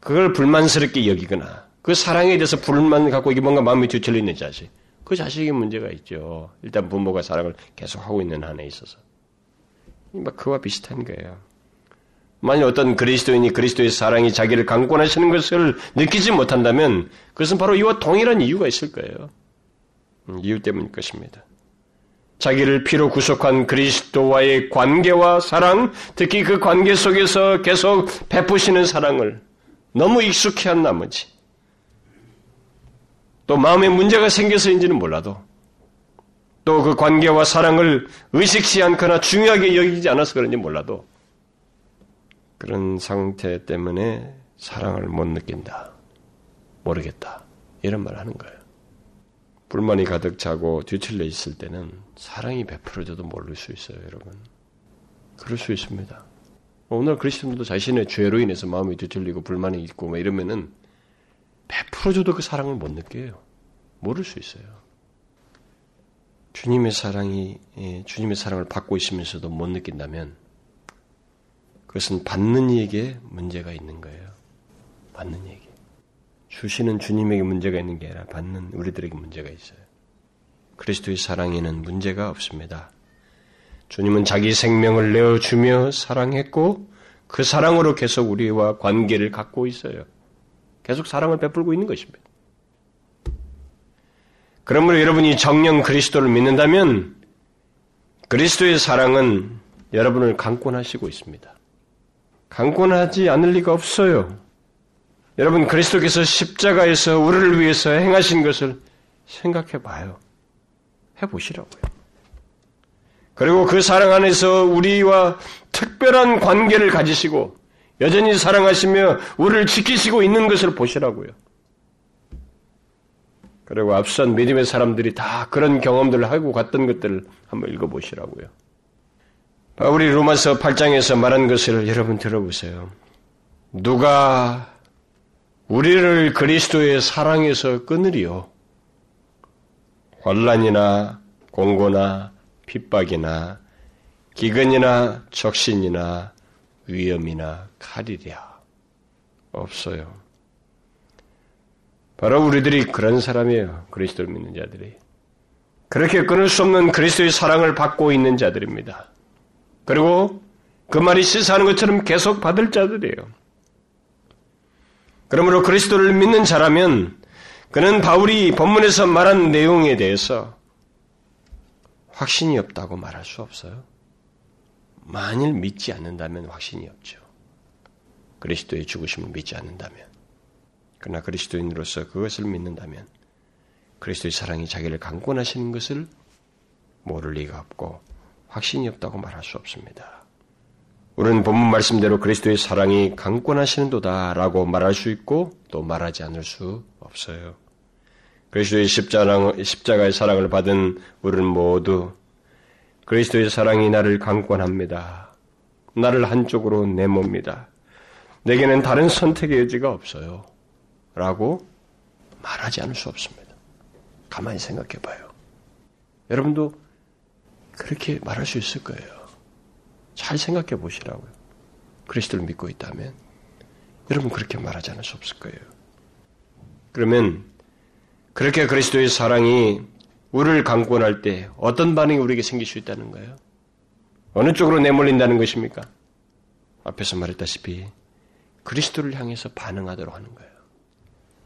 그걸 불만스럽게 여기거나 그 사랑에 대해서 불만 갖고 이게 뭔가 마음이 뒤틀려 있는 자식, 그 자식이 문제가 있죠. 일단 부모가 사랑을 계속 하고 있는 한에 있어서. 막 그와 비슷한 거예요. 만약 어떤 그리스도인이 그리스도의 사랑이 자기를 강권하시는 것을 느끼지 못한다면 그것은 바로 이와 동일한 이유가 있을 거예요. 음, 이유 때문일 것입니다. 자기를 피로 구속한 그리스도와의 관계와 사랑, 특히 그 관계 속에서 계속 베푸시는 사랑을 너무 익숙해 한 나머지, 또 마음에 문제가 생겨서인지는 몰라도, 또 그 관계와 사랑을 의식시 않거나 중요하게 여기지 않아서 그런지 몰라도, 그런 상태 때문에 사랑을 못 느낀다. 모르겠다. 이런 말 하는 거예요. 불만이 가득 차고 뒤틀려 있을 때는 사랑이 베풀어져도 모를 수 있어요, 여러분. 그럴 수 있습니다. 오늘 그리스도인도 자신의 죄로 인해서 마음이 뒤틀리고 불만이 있고 막 이러면은 베풀어줘도 그 사랑을 못 느껴요. 모를 수 있어요. 주님의 사랑이 예, 주님의 사랑을 받고 있으면서도 못 느낀다면 그것은 받는 이에게 문제가 있는 거예요. 받는 이에게. 주시는 주님에게 문제가 있는 게 아니라 받는 우리들에게 문제가 있어요. 그리스도의 사랑에는 문제가 없습니다. 주님은 자기 생명을 내어주며 사랑했고 그 사랑으로 계속 우리와 관계를 갖고 있어요. 계속 사랑을 베풀고 있는 것입니다. 그러므로 여러분이 정령 그리스도를 믿는다면 그리스도의 사랑은 여러분을 강권하시고 있습니다. 강권하지 않을 리가 없어요. 여러분 그리스도께서 십자가에서 우리를 위해서 행하신 것을 생각해 봐요. 해 보시라고요. 그리고 그 사랑 안에서 우리와 특별한 관계를 가지시고 여전히 사랑하시며 우리를 지키시고 있는 것을 보시라고요. 그리고 앞선 믿음의 사람들이 다 그런 경험들을 하고 갔던 것들을 한번 읽어보시라고요. 우리 로마서 8장에서 말한 것을 여러분 들어보세요. 누가 우리를 그리스도의 사랑에서 끊으리요. 환란이나 공고나 핍박이나 기근이나 적신이나 위험이나 칼이랴 없어요. 바로 우리들이 그런 사람이에요. 그리스도를 믿는 자들이. 그렇게 끊을 수 없는 그리스도의 사랑을 받고 있는 자들입니다. 그리고 그 말이 시사하는 것처럼 계속 받을 자들이에요. 그러므로 그리스도를 믿는 자라면 그는 바울이 본문에서 말한 내용에 대해서 확신이 없다고 말할 수 없어요. 만일 믿지 않는다면 확신이 없죠. 그리스도의 죽으심을 믿지 않는다면. 그러나 그리스도인으로서 그것을 믿는다면 그리스도의 사랑이 자기를 강권하시는 것을 모를 리가 없고 확신이 없다고 말할 수 없습니다. 우리는 본문 말씀대로 그리스도의 사랑이 강권하시는도다라고 말할 수 있고 또 말하지 않을 수 없어요. 그리스도의 십자가의 사랑을 받은 우리는 모두 그리스도의 사랑이 나를 강권합니다. 나를 한쪽으로 내몹니다. 내게는 다른 선택의 여지가 없어요. 라고 말하지 않을 수 없습니다. 가만히 생각해 봐요. 여러분도 그렇게 말할 수 있을 거예요. 잘 생각해 보시라고요. 그리스도를 믿고 있다면 여러분 그렇게 말하지 않을 수 없을 거예요. 그러면 그렇게 그리스도의 사랑이 우리를 강권할 때 어떤 반응이 우리에게 생길 수 있다는 거예요? 어느 쪽으로 내몰린다는 것입니까? 앞에서 말했다시피 그리스도를 향해서 반응하도록 하는 거예요.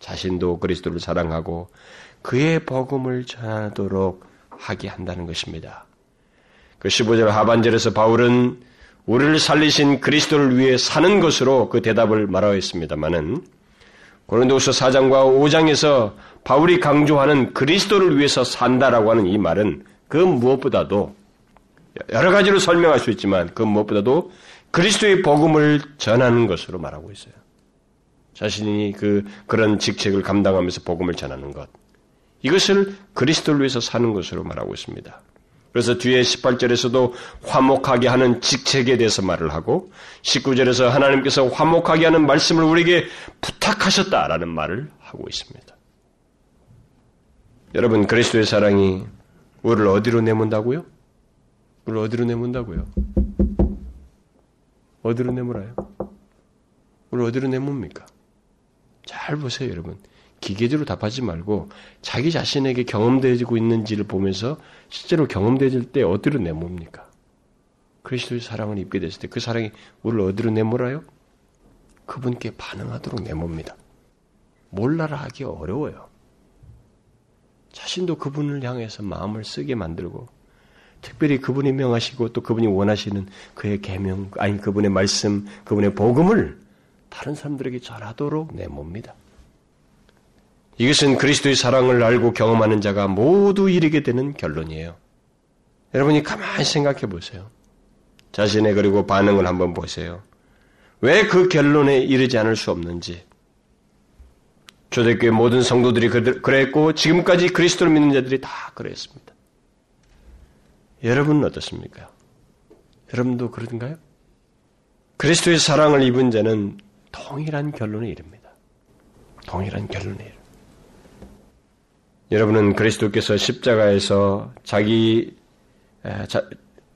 자신도 그리스도를 사랑하고 그의 복음을 전하도록 하게 한다는 것입니다. 그 15절 하반절에서 바울은 우리를 살리신 그리스도를 위해 사는 것으로 그 대답을 말하였습니다마는 고린도후서 4장과 5장에서 바울이 강조하는 그리스도를 위해서 산다라고 하는 이 말은 그 무엇보다도 여러 가지로 설명할 수 있지만 그 무엇보다도 그리스도의 복음을 전하는 것으로 말하고 있어요. 자신이 그 그런 직책을 감당하면서 복음을 전하는 것. 이것을 그리스도를 위해서 사는 것으로 말하고 있습니다. 그래서 뒤에 18절에서도 화목하게 하는 직책에 대해서 말을 하고 19절에서 하나님께서 화목하게 하는 말씀을 우리에게 부탁하셨다라는 말을 하고 있습니다. 여러분 그리스도의 사랑이 우리를 어디로 내몬다고요? 우리를 어디로 내몬다고요? 어디로 내몰아요? 우리를 어디로 내몬니까 잘 보세요, 여러분. 기계적으로 답하지 말고 자기 자신에게 경험되어지고 있는지를 보면서 실제로 경험되어질 때 어디로 내몹니까? 그리스도의 사랑을 입게 됐을 때 그 사랑이 우리를 어디로 내몰아요? 그분께 반응하도록 내몹니다. 몰라라 하기 어려워요. 자신도 그분을 향해서 마음을 쓰게 만들고 특별히 그분이 명하시고 또 그분이 원하시는 그의 계명 아니 그분의 말씀 그분의 복음을 다른 사람들에게 전하도록 내몹니다. 이것은 그리스도의 사랑을 알고 경험하는 자가 모두 이르게 되는 결론이에요. 여러분이 가만히 생각해 보세요. 자신의 그리고 반응을 한번 보세요. 왜 그 결론에 이르지 않을 수 없는지. 초대교회 모든 성도들이 그랬고 지금까지 그리스도를 믿는 자들이 다 그랬습니다. 여러분은 어떻습니까? 여러분도 그런가요? 그리스도의 사랑을 입은 자는 동일한 결론에 이릅니다. 동일한 결론에 이릅니다. 여러분은 그리스도께서 십자가에서 자기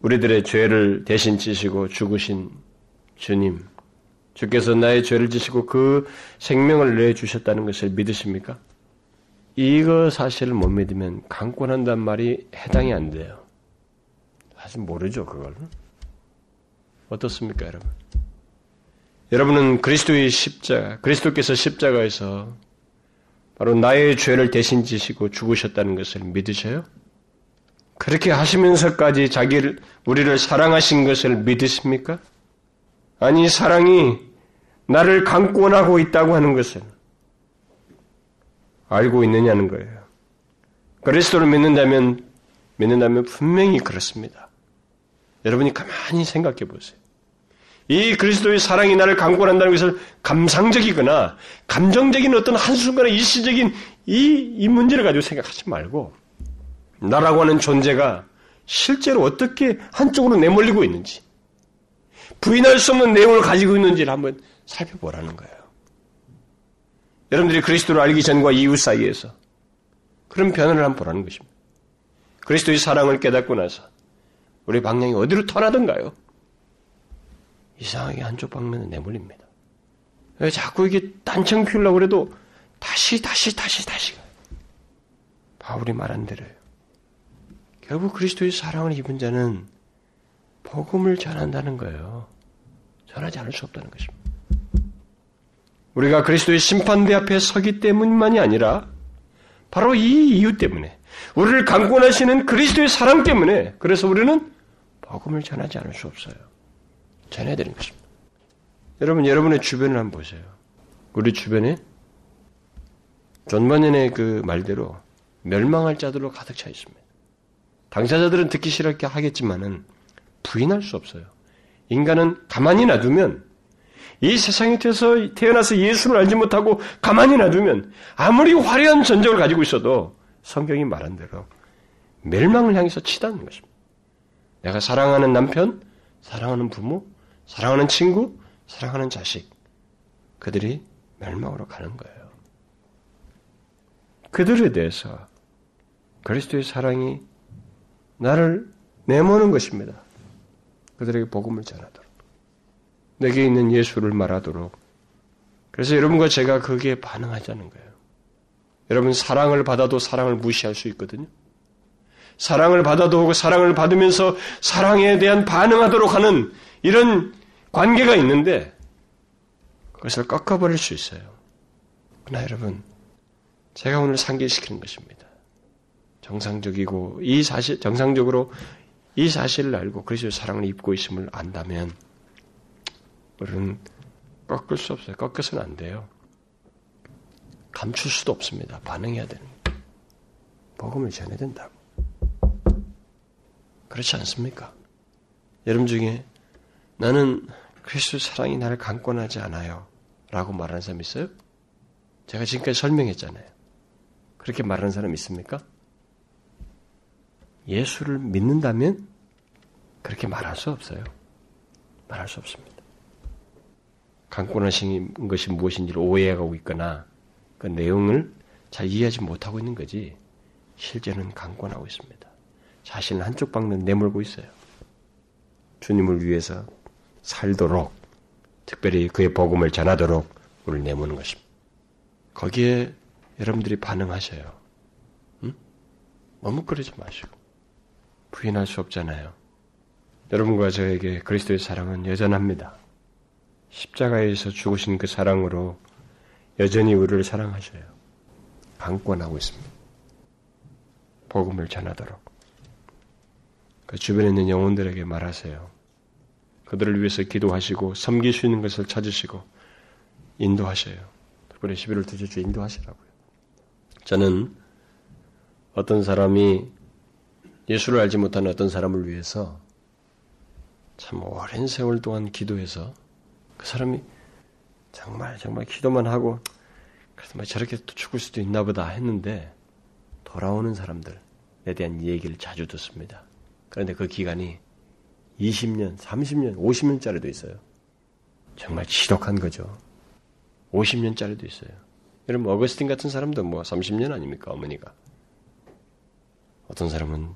우리들의 죄를 대신 지시고 죽으신 주님, 주께서 나의 죄를 지시고 그 생명을 내 주셨다는 것을 믿으십니까? 이거 사실을 못 믿으면 강권한단 말이 해당이 안 돼요. 사실 모르죠, 그걸. 어떻습니까, 여러분? 여러분은 그리스도의 십자가, 그리스도께서 십자가에서 바로 나의 죄를 대신 지시고 죽으셨다는 것을 믿으셔요? 그렇게 하시면서까지 자기를, 우리를 사랑하신 것을 믿으십니까? 아니, 사랑이 나를 강권하고 있다고 하는 것을 알고 있느냐는 거예요. 그리스도를 믿는다면, 믿는다면 분명히 그렇습니다. 여러분이 가만히 생각해 보세요. 이 그리스도의 사랑이 나를 강권한다는 것을 감상적이거나 감정적인 어떤 한순간의 일시적인 이, 이 문제를 가지고 생각하지 말고 나라고 하는 존재가 실제로 어떻게 한쪽으로 내몰리고 있는지 부인할 수 없는 내용을 가지고 있는지를 한번 살펴보라는 거예요. 여러분들이 그리스도를 알기 전과 이후 사이에서 그런 변화를 한번 보라는 것입니다. 그리스도의 사랑을 깨닫고 나서 우리 방향이 어디로 터나던가요? 이상하게 한쪽 방면은 내몰립니다. 자꾸 이게 단청 피우려고 그래도 다시, 다시, 다시, 다시. 바울이 말한 대로요. 결국 그리스도의 사랑을 입은 자는 복음을 전한다는 거예요. 전하지 않을 수 없다는 것입니다. 우리가 그리스도의 심판대 앞에 서기 때문만이 아니라 바로 이 이유 때문에 우리를 강권하시는 그리스도의 사랑 때문에 그래서 우리는 복음을 전하지 않을 수 없어요. 전해야 되는 것입니다. 여러분, 여러분의 주변을 한번 보세요. 우리 주변에 존 번연의 그 말대로 멸망할 자들로 가득 차 있습니다. 당사자들은 듣기 싫게 하겠지만은 부인할 수 없어요. 인간은 가만히 놔두면 이 세상에 태어나서 예수를 알지 못하고 가만히 놔두면 아무리 화려한 전적을 가지고 있어도 성경이 말한 대로 멸망을 향해서 치닫는 것입니다. 내가 사랑하는 남편, 사랑하는 부모, 사랑하는 친구, 사랑하는 자식, 그들이 멸망으로 가는 거예요. 그들에 대해서 그리스도의 사랑이 나를 내모는 것입니다. 그들에게 복음을 전하도록. 내게 있는 예수를 말하도록. 그래서 여러분과 제가 거기에 반응하자는 거예요. 여러분 사랑을 받아도 사랑을 무시할 수 있거든요. 사랑을 받아도 그 사랑을 받으면서 사랑에 대한 반응하도록 하는 이런 관계가 있는데 그것을 꺾어버릴 수 있어요. 그러나 여러분, 제가 오늘 상기시키는 것입니다. 정상적이고 이 사실 정상적으로 이 사실을 알고 그리스도의 사랑을 입고 있음을 안다면 우리는 꺾을 수 없어요. 꺾어서는 안 돼요. 감출 수도 없습니다. 반응해야 되는. 복음을 전해야 된다고. 그렇지 않습니까? 여러분 중에 나는 그리스도 사랑이 나를 강권하지 않아요. 라고 말하는 사람 있어요? 제가 지금까지 설명했잖아요. 그렇게 말하는 사람 있습니까? 예수를 믿는다면 그렇게 말할 수 없어요. 말할 수 없습니다. 강권하신 것이 무엇인지를 오해하고 있거나 그 내용을 잘 이해하지 못하고 있는 거지 실제는 강권하고 있습니다. 자신을 한쪽 방면 내몰고 있어요. 주님을 위해서 살도록 특별히 그의 복음을 전하도록 우리를 내모는 것입니다. 거기에 여러분들이 반응하셔요. 응? 머뭇거리지 마시고 부인할 수 없잖아요. 여러분과 저에게 그리스도의 사랑은 여전합니다. 십자가에서 죽으신 그 사랑으로 여전히 우리를 사랑하셔요. 강권하고 있습니다. 복음을 전하도록. 그 주변에 있는 영혼들에게 말하세요. 그들을 위해서 기도하시고 섬길 수 있는 것을 찾으시고 인도하셔요. 특별히 11월 둘째 주 인도하시라고요. 저는 어떤 사람이 예수를 알지 못하는 어떤 사람을 위해서 참 오랜 세월 동안 기도해서 그 사람이 정말 정말 기도만 하고 그래서 뭐 저렇게 또 죽을 수도 있나 보다 했는데 돌아오는 사람들에 대한 얘기를 자주 듣습니다. 그런데 그 기간이 20년, 30년, 50년짜리도 있어요. 정말 지독한 거죠. 50년짜리도 있어요. 여러분, 어거스틴 같은 사람도 뭐 30년 아닙니까, 어머니가. 어떤 사람은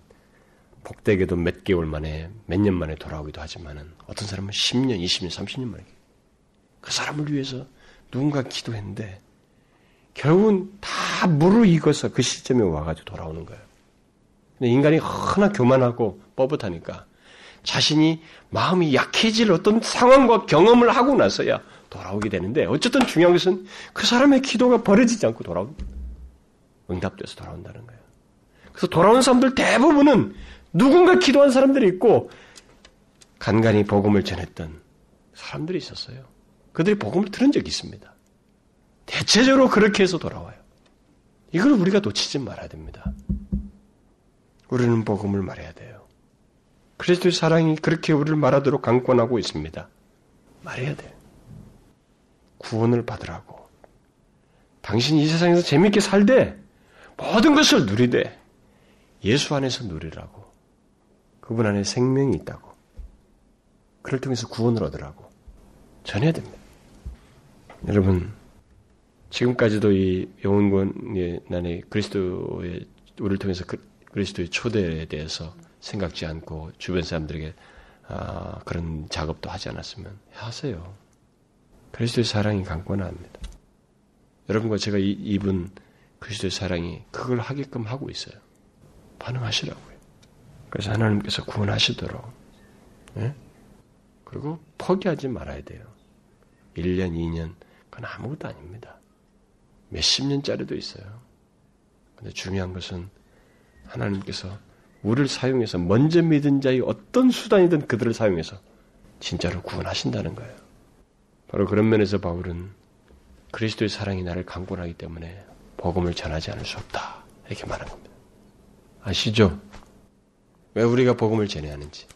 복되게도 몇 개월 만에, 몇 년 만에 돌아오기도 하지만은, 어떤 사람은 10년, 20년, 30년 만에. 그 사람을 위해서 누군가 기도했는데, 결국은 다 무르익어서 그 시점에 와가지고 돌아오는 거예요. 근데 인간이 하나 교만하고 뻣뻣하니까 자신이 마음이 약해질 어떤 상황과 경험을 하고 나서야 돌아오게 되는데 어쨌든 중요한 것은 그 사람의 기도가 버려지지 않고 돌아온 응답돼서 돌아온다는 거예요. 그래서 돌아온 사람들 대부분은 누군가 기도한 사람들이 있고 간간히 복음을 전했던 사람들이 있었어요. 그들이 복음을 들은 적이 있습니다. 대체적으로 그렇게 해서 돌아와요. 이걸 우리가 놓치지 말아야 됩니다. 우리는 복음을 말해야 돼요. 그리스도의 사랑이 그렇게 우리를 말하도록 강권하고 있습니다. 말해야 돼요. 구원을 받으라고. 당신이 이 세상에서 재밌게 살되 모든 것을 누리되 예수 안에서 누리라고. 그분 안에 생명이 있다고. 그를 통해서 구원을 얻으라고. 전해야 됩니다. 여러분, 지금까지도 이 영혼권의 난의 그리스도의 우리를 통해서 그, 그리스도의 초대에 대해서 생각지 않고 주변 사람들에게 아, 그런 작업도 하지 않았으면 하세요. 그리스도의 사랑이 강권합니다. 여러분과 제가 이, 입은 그리스도의 사랑이 그걸 하게끔 하고 있어요. 반응하시라고요. 그래서 하나님께서 구원하시도록. 네? 그리고 포기하지 말아야 돼요. 1년, 2년, 그건 아무것도 아닙니다. 몇십 년짜리도 있어요. 근데 중요한 것은 하나님께서 우리를 사용해서 먼저 믿은 자의 어떤 수단이든 그들을 사용해서 진짜로 구원하신다는 거예요. 바로 그런 면에서 바울은 그리스도의 사랑이 나를 강권하기 때문에 복음을 전하지 않을 수 없다. 이렇게 말한 겁니다. 아시죠? 왜 우리가 복음을 전해야 하는지.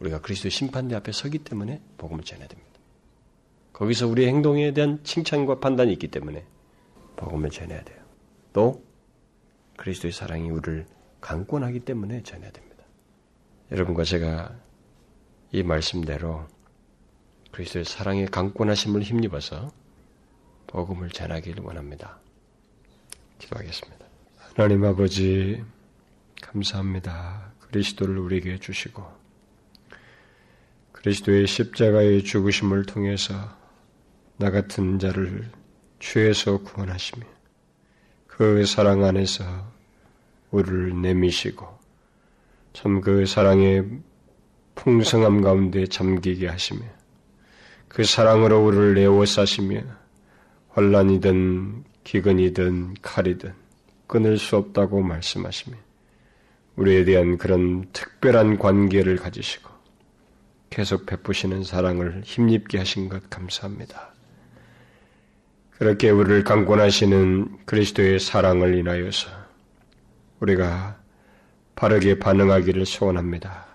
우리가 그리스도의 심판대 앞에 서기 때문에 복음을 전해야 됩니다. 거기서 우리의 행동에 대한 칭찬과 판단이 있기 때문에 복음을 전해야 돼요. 또 그리스도의 사랑이 우리를 강권하기 때문에 전해야 됩니다. 여러분과 제가 이 말씀대로 그리스도의 사랑의 강권하심을 힘입어서 복음을 전하기를 원합니다. 기도하겠습니다. 하나님 아버지 감사합니다. 그리스도를 우리에게 주시고 그리스도의 십자가의 죽으심을 통해서 나 같은 자를 죄에서 구원하시며 그 사랑 안에서 우리를 내미시고 참 그 사랑의 풍성함 가운데 잠기게 하시며 그 사랑으로 우리를 에워싸시며 환란이든 기근이든 칼이든 끊을 수 없다고 말씀하시며 우리에 대한 그런 특별한 관계를 가지시고 계속 베푸시는 사랑을 힘입게 하신 것 감사합니다. 그렇게 우리를 강권하시는 그리스도의 사랑을 인하여서 우리가 바르게 반응하기를 소원합니다.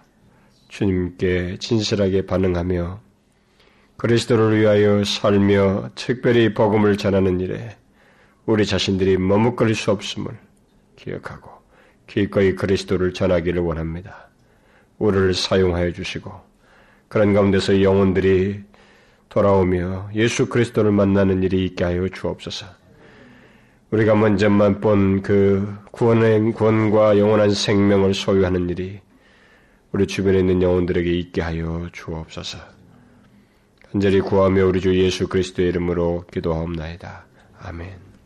주님께 진실하게 반응하며 그리스도를 위하여 살며 특별히 복음을 전하는 일에 우리 자신들이 머뭇거릴 수 없음을 기억하고 기꺼이 그리스도를 전하기를 원합니다. 우리를 사용하여 주시고 그런 가운데서 영혼들이 돌아오며 예수 그리스도를 만나는 일이 있게 하여 주옵소서. 우리가 먼저 맛본 그 구원의 구원과 영원한 생명을 소유하는 일이 우리 주변에 있는 영혼들에게 있게 하여 주옵소서. 간절히 구하며 우리 주 예수 그리스도의 이름으로 기도하옵나이다. 아멘.